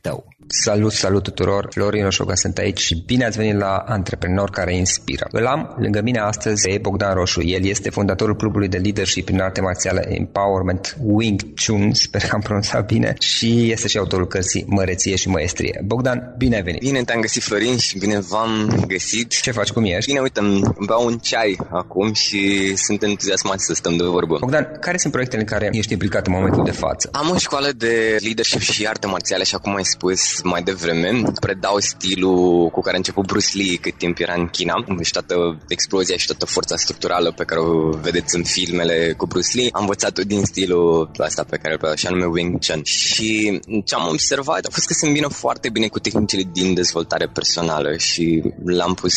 tău. Salut, salut tuturor! Florin Roșoga sunt aici și bine ați venit la Antreprenor care inspiră. Îl am lângă mine astăzi pe Bogdan Roșu. El este fondatorul clubului de leadership în arte marțiale Empowerment Wing Chun, sper că am pronunțat bine, și este și autorul cărții Măreție și Măestrie. Bogdan, bine ai venit! Bine te-am găsit, Florin, și bine v-am găsit. Ce faci, cum ești? Bine, uite, îmi beau un ceai acum și sunt entuziasmat să stăm de vorbă. Bogdan, care sunt proiectele în care ești implicat în momentul de față? Am o școală de leadership și arte marțiale și acum ai spus mai devreme. Predau stilul cu care a început Bruce Lee cât timp era în China și toată explozia și toată forța structurală pe care o vedeți în filmele cu Bruce Lee. Am învățat din stilul ăsta pe care îl predau și anume Wing Chun. Și ce am observat a fost că se îmbină foarte bine cu tehnicile din dezvoltare personală și l-am pus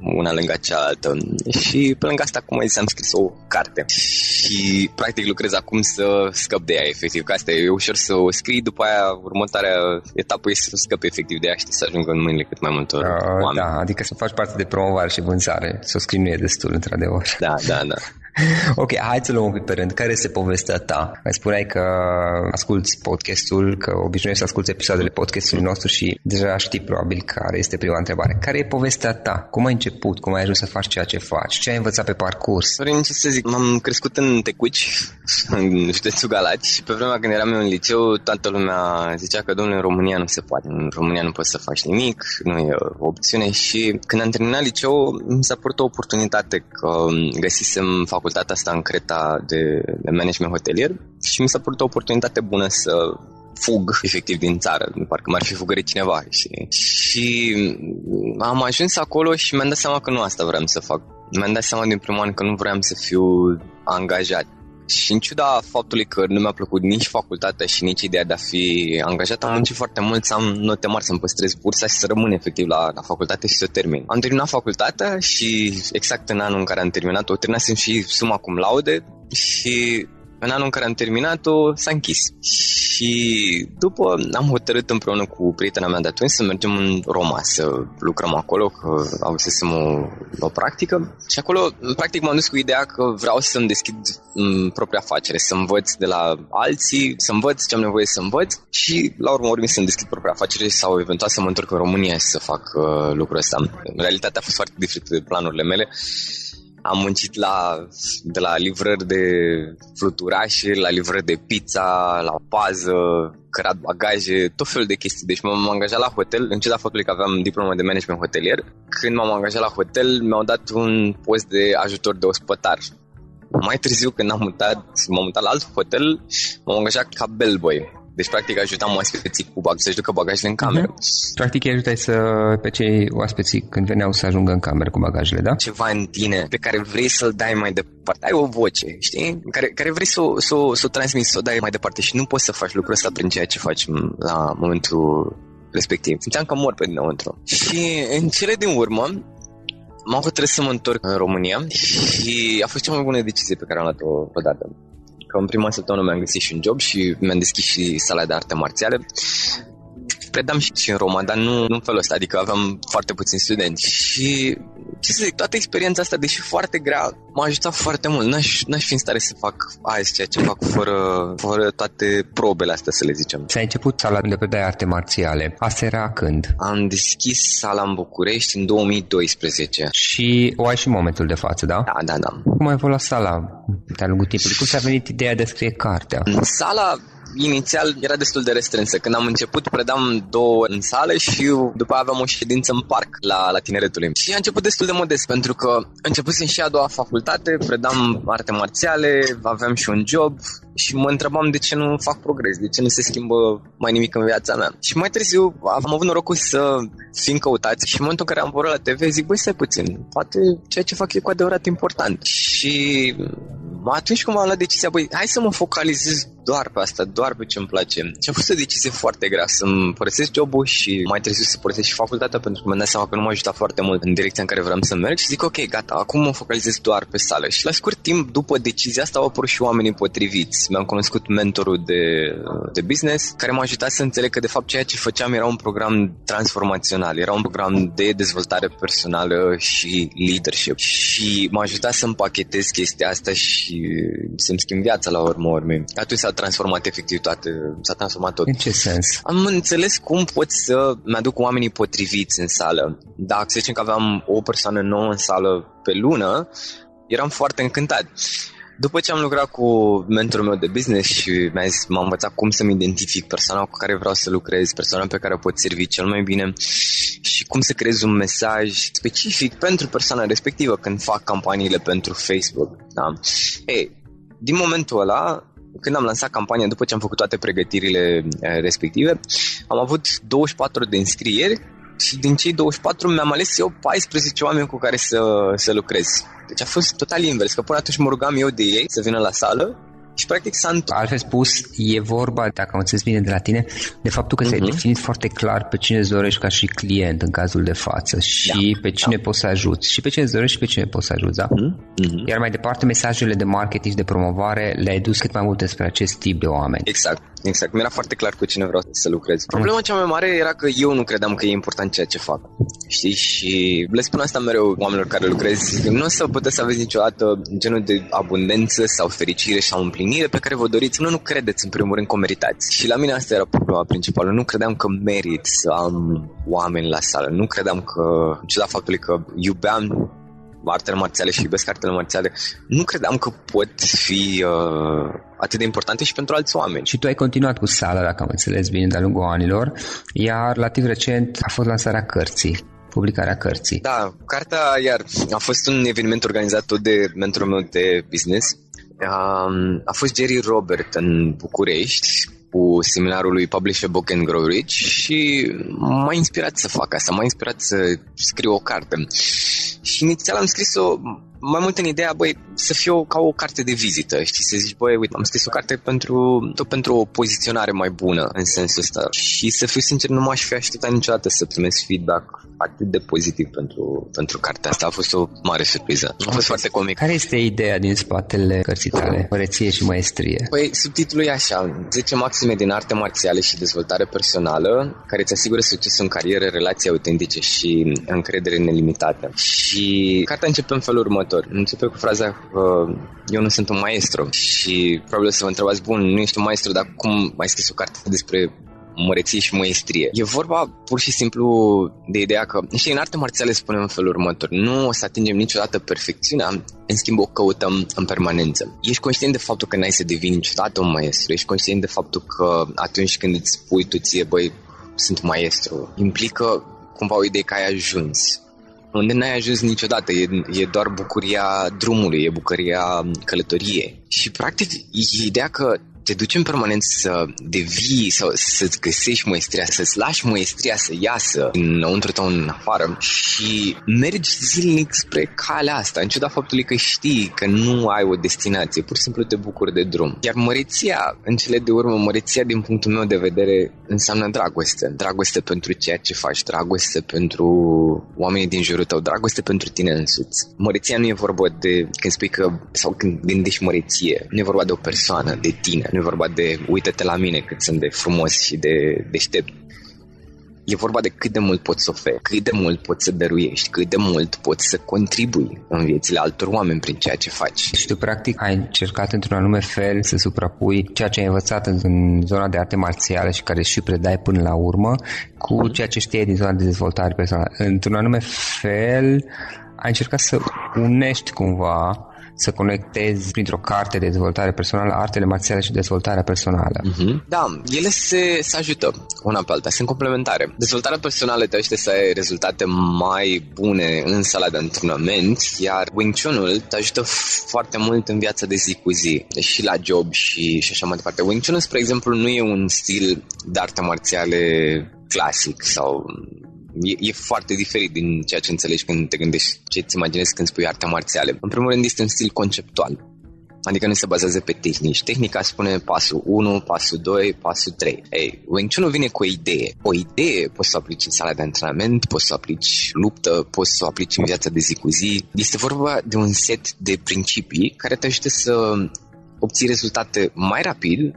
una lângă cealaltă. Și pe lângă asta, cum ai zis, am scris o carte. Și practic lucrez acum să scăp de ea, efectiv. Că asta e ușor să o scrii, după aia următoarea etapă este să scăp efectiv de ea, și să ajungă în mâinile cât mai multor uh, oameni. Da, adică să faci parte de promovare și vânzare. Să o scrii nu e destul, într-adevăr. Da, da, da. ok, hai să luăm un pic pe rând. Care este povestea ta? Mai spuneai că asculti podcastul, că obișnuiești să asculti episoadele podcastului nostru și deja știi probabil care este prima întrebare. Care e povestea ta? Cum ai început? Cum ai ajuns să faci ceea ce faci? Ce ai învățat pe parcurs? Sorin, ce să zic, m-am crescut în Tecuci, în județul Galați și pe vremea când eram eu în liceu, toată lumea zicea că, domnule, în România nu se poate, în România nu poți să faci nimic, nu e o opțiune și când am terminat liceu, mi s-a părut o oportunitate că găsisem facultatea asta în Creta de, de management hotelier și mi s-a părut o oportunitate bună să fug efectiv din țară, parcă m-ar fi fugărit cineva. Și, și am ajuns acolo și mi-am dat seama că nu asta vreau să fac. Mi-am dat seama din primul an că nu vreau să fiu angajat. Și în ciuda faptului că nu mi-a plăcut nici facultatea și nici ideea de a fi angajat, am muncit foarte mult să am note mari, să-mi păstrez bursa și să rămân efectiv la, la facultate și să termin. Am terminat facultatea și exact în anul în care am terminat-o, terminasem și suma cum laude și în anul în care am terminat-o, s-a închis. Și după am hotărât împreună cu prietena mea de atunci să mergem în Roma, să lucrăm acolo, că avusesem o, o practică. Și acolo, în practic, m-am dus cu ideea că vreau să-mi deschid m, propria afacere, să învăț de la alții, să învăț ce am nevoie să învăț și, la urmă urmei, să-mi deschid propria afacere sau eventual să mă întorc în România și să fac uh, lucrul ăsta. Realitatea a fost foarte diferită de planurile mele am muncit la, de la livrări de fluturașe, la livrări de pizza, la pază, cărat bagaje, tot felul de chestii. Deci m-am angajat la hotel, în ciuda faptului că aveam diploma de management hotelier. Când m-am angajat la hotel, mi-au dat un post de ajutor de ospătar. Mai târziu, când am mutat, m-am mutat la alt hotel, m-am angajat ca bellboy. Deci, practic, ajutam oaspeții cu bag, să-și ducă bagajele în cameră. Uh-huh. Practic, îi ajutai să, pe cei oaspeții când veneau să ajungă în cameră cu bagajele, da? Ceva în tine pe care vrei să-l dai mai departe. Ai o voce, știi? Care, care vrei să, să, să o transmiți, să o dai mai departe și nu poți să faci lucrul ăsta prin ceea ce faci la momentul respectiv. Simțeam că mor pe dinăuntru. Și în cele din urmă, m-am hotărât să mă întorc în România și a fost cea mai bună decizie pe care am luat-o odată că în prima săptămână mi-am găsit și un job și mi-am deschis și sala de arte marțiale. Predam și în Roma, dar nu, nu în felul ăsta, adică aveam foarte puțini studenți și ce să zic, toată experiența asta, deși foarte grea, m-a ajutat foarte mult. N-aș, n-aș fi în stare să fac azi ceea ce fac fără, fără toate probele astea, să le zicem. Ți-ai început sala de predai arte marțiale. Asta era când? Am deschis sala în București în 2012. Și o ai și în momentul de față, da? Da, da, da. Cum ai evoluat sala de-a lungul timpului? Cum ți-a venit ideea de a scrie cartea? Sala inițial era destul de restrânsă. Când am început, predam două în sală și după aia aveam o ședință în parc la, la tineretului. Și a început destul de modest, pentru că începusem și a doua facultate, predam arte marțiale, aveam și un job și mă întrebam de ce nu fac progres, de ce nu se schimbă mai nimic în viața mea. Și mai târziu am avut norocul să fim căutați și în momentul în care am vorbit la TV zic, băi, stai puțin, poate ceea ce fac e cu adevărat important. Și atunci când am luat decizia, băi, hai să mă focalizez doar pe asta, doar pe ce îmi place. Și a fost o decizie foarte grea să-mi părăsesc jobul și mai târziu să părăsesc și facultatea pentru că mi-am dat seama că nu m-a ajutat foarte mult în direcția în care vreau să merg și zic ok, gata, acum mă focalizez doar pe sală. Și la scurt timp, după decizia asta, au apărut și oamenii potriviți. Mi-am cunoscut mentorul de, de business care m-a ajutat să înțeleg că de fapt ceea ce făceam era un program transformațional, era un program de dezvoltare personală și leadership și m-a ajutat să împachetez chestia asta și să-mi schimb viața la urmă urmei. Atunci s-a transformat efectiv toate, s-a transformat tot. În ce sens? Am înțeles cum pot să mi-aduc oamenii potriviți în sală. Dacă să zicem că aveam o persoană nouă în sală pe lună, eram foarte încântat. După ce am lucrat cu mentorul meu de business și mi-a zis, m-a învățat cum să-mi identific persoana cu care vreau să lucrez, persoana pe care o pot servi cel mai bine și cum să creez un mesaj specific pentru persoana respectivă când fac campaniile pentru Facebook. Da? Ei, din momentul ăla, când am lansat campania, după ce am făcut toate pregătirile eh, respective, am avut 24 de înscrieri și din cei 24 mi-am ales eu 14 oameni cu care să, să lucrez. Deci a fost total invers, că până atunci mă rugam eu de ei să vină la sală și practic s-a întors. Altfel spus, e vorba, dacă am înțeles bine de la tine, de faptul că uh-huh. ți-ai mhm. definit foarte clar pe cine îți dorești ca și client în cazul de față și da, pe cine da. poți să ajuți. Și pe cine îți dorești și pe cine poți să ajuți, da? Uh-huh. Iar mai departe, mesajele de marketing și de promovare le-ai dus cât mai mult despre acest tip de oameni. Exact, exact. Mi-era foarte clar cu cine vreau să lucrez. Problema cea mai mare era că eu nu credeam că e important ceea ce fac. Știi? Și le spun asta mereu oamenilor care lucrez. Nu o să puteți să aveți niciodată genul de abundență sau fericire sau împlinire pe care vă doriți. Nu, nu credeți în primul rând că o meritați. Și la mine asta era problema principală. Nu credeam că merit să am oameni la sală. Nu credeam că, în ciuda faptului că iubeam artele marțiale și iubesc artele marțiale, nu credeam că pot fi uh, atât de importante și pentru alți oameni. Și tu ai continuat cu sala, dacă am înțeles bine, de-a lungul anilor, iar relativ recent a fost lansarea cărții publicarea cărții. Da, cartea iar a fost un eveniment organizat tot de mentorul meu de business. Um, a fost Jerry Robert în București cu seminarul lui Publish a Book and Grow Rich și m-a inspirat să fac asta, m-a inspirat să scriu o carte. Și inițial am scris-o mai mult în ideea, băi, să fie o, ca o carte de vizită, știi, să zici, băi, uite, am scris o carte pentru, tot pentru o poziționare mai bună în sensul ăsta. Și să fiu sincer, nu m-aș fi așteptat niciodată să primesc feedback atât de pozitiv pentru, pentru cartea asta. A fost o mare surpriză. A fost foarte comic. Care este ideea din spatele cărții tale? Măreție și maestrie. Păi, subtitlul e așa, 10 maxime din arte marțiale și dezvoltare personală, care îți asigură succes în carieră, relații autentice și încredere nelimitată. Și cartea începe în felul următor. Începe cu fraza că eu nu sunt un maestru și probabil să vă întrebați, bun, nu ești un maestru, dar cum ai scris o carte despre măreție și măestrie. E vorba pur și simplu de ideea că, și în arte marțiale spunem în felul următor, nu o să atingem niciodată perfecțiunea, în schimb o căutăm în permanență. Ești conștient de faptul că n-ai să devii niciodată un maestru, ești conștient de faptul că atunci când îți spui tu ție, băi, sunt maestru, implică cumva o idee că ai ajuns unde n-ai ajuns niciodată, e, e doar bucuria drumului, e bucuria călătoriei. Și practic e ideea că te duci în permanent să devii sau să-ți găsești maestria, să-ți lași maestria să iasă înăuntru tău în afară și mergi zilnic spre calea asta, în ciuda faptului că știi că nu ai o destinație, pur și simplu te bucuri de drum. Iar măreția, în cele de urmă, măreția din punctul meu de vedere înseamnă dragoste. Dragoste pentru ceea ce faci, dragoste pentru oamenii din jurul tău, dragoste pentru tine însuți. Măreția nu e vorba de când spui că, sau când gândești măreție, nu e vorba de o persoană, de tine, nu e vorba de uite-te la mine cât sunt de frumos și de deștept. E vorba de cât de mult poți să oferi, cât de mult poți să dăruiești, cât de mult poți să contribui în viețile altor oameni prin ceea ce faci. Și tu, practic, ai încercat într-un anume fel să suprapui ceea ce ai învățat în, în zona de arte marțiale și care și predai până la urmă cu ceea ce știi din zona de dezvoltare personală. Într-un anume fel, ai încercat să unești cumva să conectezi printr-o carte de dezvoltare personală artele marțiale și dezvoltarea personală. Mm-hmm. Da, ele se, se ajută una pe alta, sunt complementare. Dezvoltarea personală te ajută să ai rezultate mai bune în sala de antrenament, iar Wing Chun-ul te ajută foarte mult în viața de zi cu zi, și la job și, și așa mai departe. Wing Chun, spre exemplu, nu e un stil de arte marțiale clasic sau e, e foarte diferit din ceea ce înțelegi când te gândești, ce îți imaginezi când spui arte marțiale. În primul rând este un stil conceptual. Adică nu se bazează pe tehnici. Tehnica spune pasul 1, pasul 2, pasul 3. Ei, Wing Chun vine cu o idee. O idee poți să o aplici în sala de antrenament, poți să o aplici luptă, poți să o aplici în viața de zi cu zi. Este vorba de un set de principii care te ajută să obții rezultate mai rapid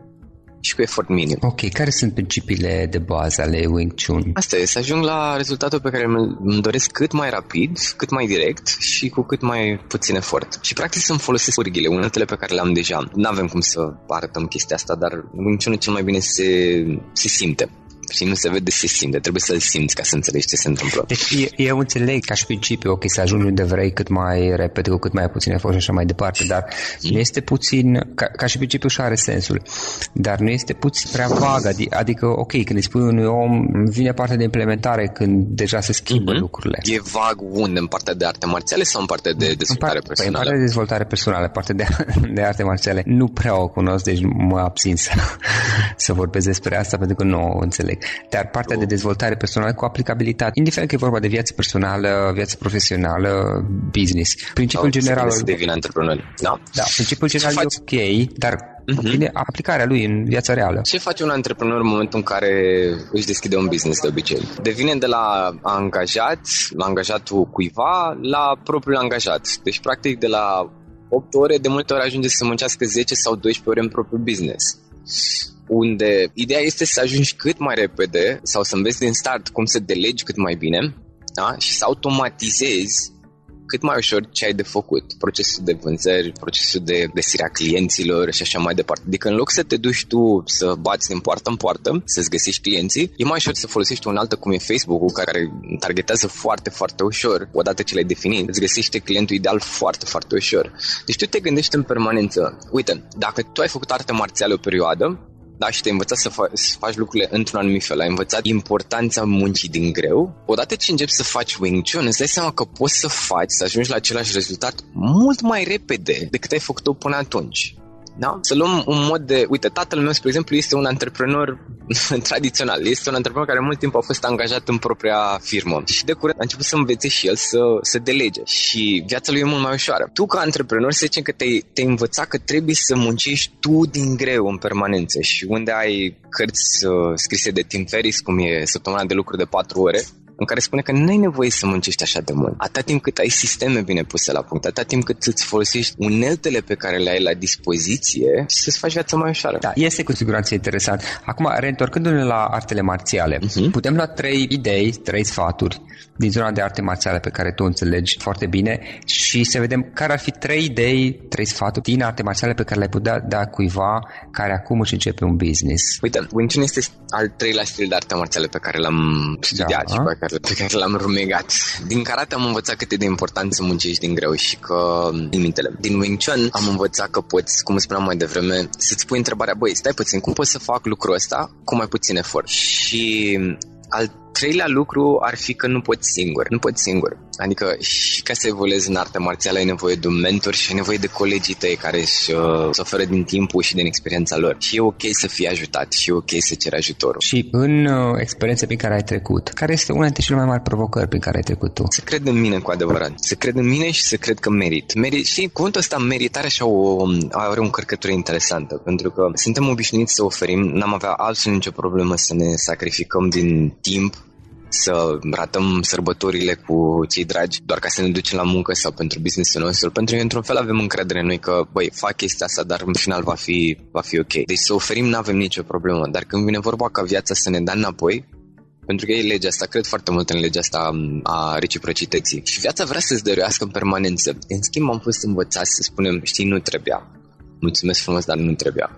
și cu efort minim. Ok, care sunt principiile de bază ale Wing Chun? Asta e, să ajung la rezultatul pe care îmi doresc cât mai rapid, cât mai direct și cu cât mai puțin efort. Și practic să-mi folosesc pârghile, uneltele pe care le-am deja. Nu avem cum să arătăm chestia asta, dar Wing Chun cel mai bine se, se simte și nu se vede, se simte. Trebuie să-l simți ca să înțelegi ce se întâmplă. Deci eu înțeleg ca și principiu, ok, să ajungi unde vrei cât mai repede, cu cât mai puțin efort și așa mai departe, dar mm. nu este puțin, ca, ca și principiu și are sensul, dar nu este puțin prea vag, adică, ok, când îi spui unui om, vine partea de implementare când deja se schimbă mm-hmm. lucrurile. E vag unde? În partea de arte marțiale sau în partea de dezvoltare în par- personală? Păi în partea de dezvoltare personală, partea de, de arte marțiale. Nu prea o cunosc, deci mă abțin să, să vorbesc despre asta pentru că nu o înțeleg dar partea de dezvoltare personală cu aplicabilitate, indiferent că e vorba de viață personală, viață profesională, business. Principiul Sau general... Să devină antreprenor, da? Da, principiul general faci... e ok, dar uh-huh. bine, aplicarea lui în viața reală. Ce face un antreprenor în momentul în care își deschide un business de obicei? Devine de la angajat, la angajatul cuiva, la propriul angajat. Deci, practic, de la 8 ore, de multe ori ajunge să muncească 10 sau 12 ore în propriul business unde ideea este să ajungi cât mai repede sau să înveți din start cum să delegi cât mai bine da? și să automatizezi cât mai ușor ce ai de făcut, procesul de vânzări, procesul de găsirea clienților și așa mai departe. Adică în loc să te duci tu să bați din poartă în poartă, să-ți găsești clienții, e mai ușor să folosești un altă cum e Facebook-ul, care targetează foarte, foarte ușor, odată ce l-ai definit, îți găsește clientul ideal foarte, foarte ușor. Deci tu te gândești în permanență, uite, dacă tu ai făcut arte marțială o perioadă, da, și te-ai învățat să, fa- să faci lucrurile într-un anumit fel. Ai învățat importanța muncii din greu. Odată ce începi să faci Wing Chun, îți dai seama că poți să faci, să ajungi la același rezultat mult mai repede decât ai făcut-o până atunci. Da? Să luăm un mod de... Uite, tatăl meu, spre exemplu, este un antreprenor tradițional. Este un antreprenor care mult timp a fost angajat în propria firmă. Și de curând a început să învețe și el să, să delege. Și viața lui e mult mai ușoară. Tu, ca antreprenor, să zicem că te-ai, te învățat că trebuie să muncești tu din greu în permanență. Și unde ai cărți uh, scrise de Tim Ferriss, cum e săptămâna de lucru de 4 ore, în care spune că nu ai nevoie să muncești așa de mult. Atâta timp cât ai sisteme bine puse la punct, atâta timp cât îți folosești uneltele pe care le ai la dispoziție și să-ți faci viața mai ușoară. Da, este cu siguranță interesant. Acum, reîntorcându-ne la artele marțiale, uh-huh. putem lua trei idei, trei sfaturi din zona de arte marțiale pe care tu înțelegi foarte bine și să vedem care ar fi trei idei, trei sfaturi din arte marțiale pe care le-ai putea da cuiva care acum își începe un business. Uite, Wing Chun este al treilea stil de arte marțiale pe care l-am studiat da. și pe care, pe care l-am rumegat. Din karate am învățat cât e de important să muncești din greu și că limitele. Din Wing Chun am învățat că poți, cum spuneam mai devreme, să-ți pui întrebarea, băi, stai puțin, cum pot să fac lucrul ăsta cu mai puțin efort? Și al treilea lucru ar fi că nu poți singur. Nu poți singur. Adică și ca să evoluezi în arte marțială ai nevoie de un mentor și ai nevoie de colegii tăi care își uh, oferă din timpul și din experiența lor. Și e ok să fii ajutat și e ok să ceri ajutorul. Și în uh, experiența prin care ai trecut, care este una dintre cele mai mari provocări prin care ai trecut tu? Să cred în mine cu adevărat. Să cred în mine și să cred că merit. merit știi, cuvântul ăsta merit are așa o, are o încărcătură interesantă, pentru că suntem obișnuiți să oferim, n-am avea absolut nicio problemă să ne sacrificăm din timp să ratăm sărbătorile cu cei dragi doar ca să ne ducem la muncă sau pentru business-ul nostru, pentru că într-un fel avem încredere în noi că, băi, fac chestia asta, dar în final va fi, va fi ok. Deci să oferim nu avem nicio problemă, dar când vine vorba ca viața să ne dea înapoi, pentru că e legea asta, cred foarte mult în legea asta a reciprocității. Și viața vrea să-ți dăruiască în permanență. În schimb, am fost învățați să spunem, știi, nu trebuia. Mulțumesc frumos, dar nu trebuia.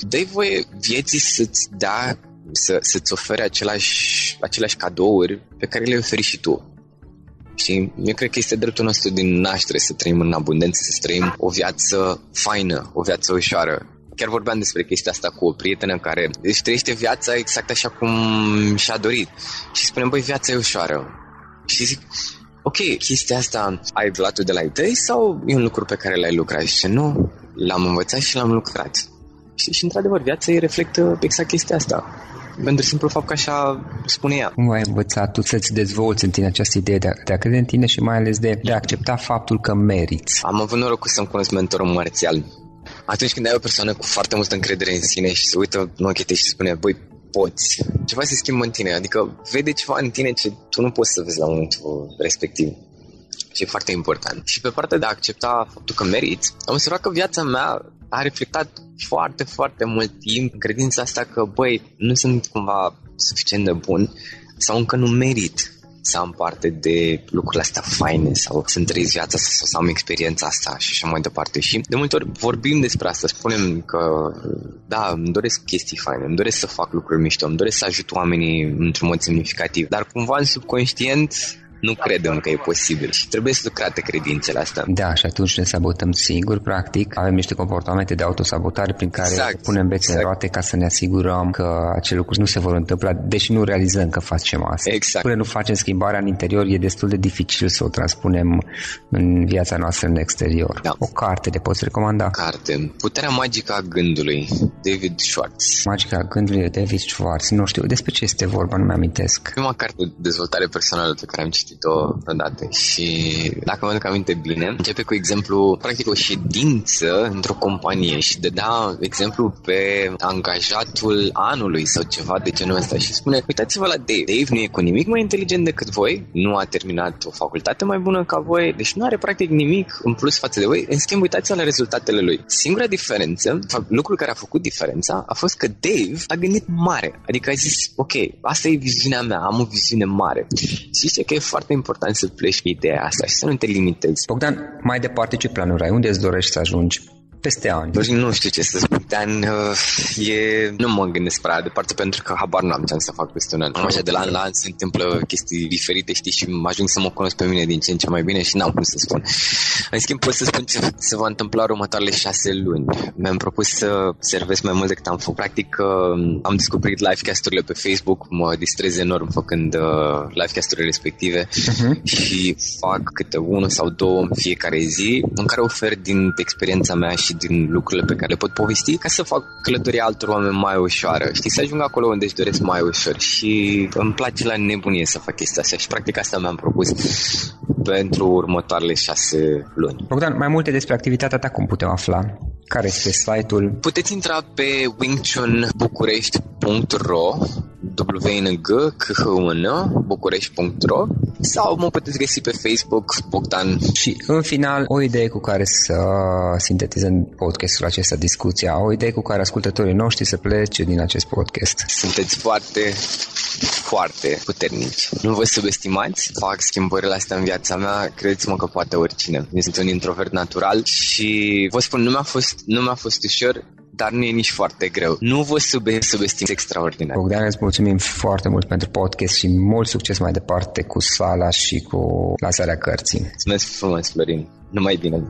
Dă-i voie vieții să-ți dea să, să-ți ofere același, aceleași cadouri pe care le oferi și tu. Și eu cred că este dreptul nostru din naștere să trăim în abundență, să trăim o viață faină, o viață ușoară. Chiar vorbeam despre chestia asta cu o prietenă care își trăiește viața exact așa cum și-a dorit. Și spunem, băi, viața e ușoară. Și zic, ok, chestia asta ai luat de la ei tăi sau e un lucru pe care l-ai lucrat? Și nu, l-am învățat și l-am lucrat. Și, și într-adevăr, viața ei reflectă exact chestia asta pentru simplu fapt că așa spune ea. Cum ai învățat tu să-ți dezvolți în tine această idee de a, de a crede în tine și mai ales de, de a accepta faptul că meriți? Am avut norocul să-mi cunosc mentorul marțial. Atunci când ai o persoană cu foarte multă încredere în sine și se uită în ochii tăi și spune, băi, poți. Ceva se schimbă în tine, adică vede ceva în tine ce tu nu poți să vezi la momentul respectiv. Și e foarte important. Și pe partea de a accepta faptul că meriți, am observat că viața mea a reflectat foarte, foarte mult timp credința asta că, băi, nu sunt cumva suficient de bun sau încă nu merit să am parte de lucrurile astea faine sau să-mi trăiesc viața asta sau să am experiența asta și așa mai departe. Și de multe ori vorbim despre asta, spunem că da, îmi doresc chestii faine, îmi doresc să fac lucruri mișto, îmi doresc să ajut oamenii într-un mod semnificativ, dar cumva în subconștient nu credem că e posibil și trebuie să lucrate credințele astea. Da, și atunci ne sabotăm singuri, practic. Avem niște comportamente de autosabotare prin care exact, punem bețe exact. în roate ca să ne asigurăm că acele lucruri nu se vor întâmpla, deși nu realizăm că facem asta. Exact. Până nu facem schimbarea în interior, e destul de dificil să o transpunem în viața noastră în exterior. Da. O carte de poți recomanda? Carte. Puterea magică a gândului. David Schwartz. Magica a gândului de David Schwartz. Nu știu despre ce este vorba, nu mi-amintesc. Prima carte de dezvoltare personală pe care am citit citit-o odată și dacă mă aduc aminte bine, începe cu exemplu, practic o ședință într-o companie și dădea exemplu pe angajatul anului sau ceva de genul ăsta și spune, uitați-vă la Dave. Dave nu e cu nimic mai inteligent decât voi, nu a terminat o facultate mai bună ca voi, deci nu are practic nimic în plus față de voi, în schimb uitați-vă la rezultatele lui. Singura diferență, lucrul care a făcut diferența, a fost că Dave a gândit mare, adică a zis, ok, asta e viziunea mea, am o viziune mare. Și zice că e foarte important să pleci pe ideea asta și să nu te limitezi. Bogdan, mai departe ce planuri ai? Unde îți dorești să ajungi? Peste ani? Nu știu ce să spun. De ani, uh, e... nu mă gândesc prea departe pentru că habar n-am ce am să fac peste un an. Așa de la an la an se întâmplă chestii diferite, știi, și mă ajung să mă cunosc pe mine din ce în ce mai bine și n-am cum să spun. În schimb, pot să spun ce se va întâmpla următoarele șase luni. Mi-am propus să servesc mai mult decât am făcut. Practic, uh, am descoperit livecast-urile pe Facebook, mă distrez enorm făcând uh, livecast-urile respective uh-huh. și fac câte unul sau două în fiecare zi în care ofer din experiența mea și din lucrurile pe care le pot povesti ca să fac călătoria altor oameni mai ușoară. Știi, să ajung acolo unde își doresc mai ușor și îmi place la nebunie să fac chestia asta și practic asta mi-am propus pentru următoarele șase luni. Bogdan, mai multe despre activitatea ta cum putem afla? Care este site-ul? Puteți intra pe wingchunbucurești.ro WNG, KHUN, bucurești.ro sau mă puteți găsi pe Facebook, Bogdan. Și în final, o idee cu care să sintetizăm podcastul acesta, discuția, o idee cu care ascultătorii noștri să plece din acest podcast. Sunteți foarte, foarte puternici. Nu vă subestimați, fac schimbările astea în viața mea, credeți-mă că poate oricine. Eu sunt un introvert natural și vă spun, nu mi-a fost, nu mi-a fost ușor, dar nu e nici foarte greu. Nu vă sub subestim extraordinar. Bogdan, îți mulțumim foarte mult pentru podcast și mult succes mai departe cu sala și cu lansarea cărții. Mulțumesc frumos, Florin. Numai bine.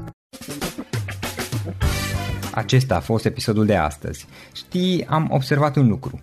Acesta a fost episodul de astăzi. Știi, am observat un lucru.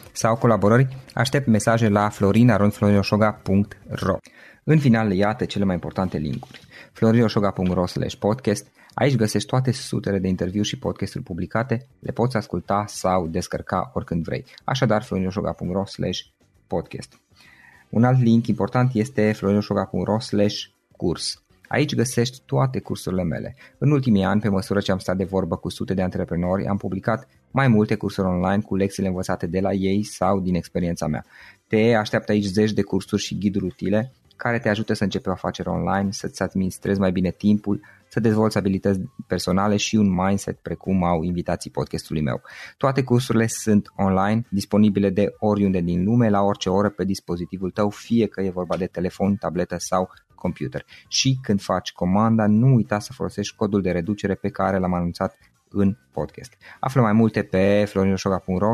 sau colaborări, aștept mesaje la florin.ro în final, iată cele mai importante linkuri. florioșoga.ro podcast Aici găsești toate sutele de interviuri și podcasturi publicate, le poți asculta sau descărca oricând vrei. Așadar, florioșoga.ro podcast. Un alt link important este florioșoga.ro curs. Aici găsești toate cursurile mele. În ultimii ani, pe măsură ce am stat de vorbă cu sute de antreprenori, am publicat mai multe cursuri online cu lecțiile învățate de la ei sau din experiența mea. Te așteaptă aici zeci de cursuri și ghiduri utile care te ajută să începi o afacere online, să-ți administrezi mai bine timpul, să dezvolți abilități personale și un mindset precum au invitații podcastului meu. Toate cursurile sunt online, disponibile de oriunde din lume, la orice oră pe dispozitivul tău, fie că e vorba de telefon, tabletă sau computer. Și când faci comanda, nu uita să folosești codul de reducere pe care l-am anunțat în podcast. Află mai multe pe florinosoga.ro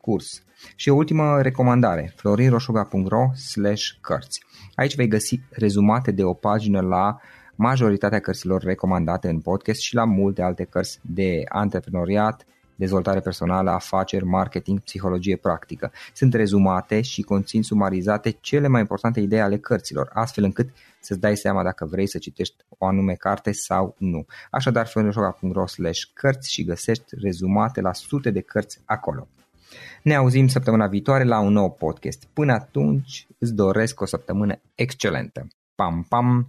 curs. Și o ultimă recomandare, florinroșoga.ro slash cărți. Aici vei găsi rezumate de o pagină la majoritatea cărților recomandate în podcast și la multe alte cărți de antreprenoriat, dezvoltare personală, afaceri, marketing, psihologie practică. Sunt rezumate și conțin sumarizate cele mai importante idei ale cărților, astfel încât să-ți dai seama dacă vrei să citești o anume carte sau nu. Așadar, florinoșoga.ro slash cărți și găsești rezumate la sute de cărți acolo. Ne auzim săptămâna viitoare la un nou podcast. Până atunci, îți doresc o săptămână excelentă. Pam, pam!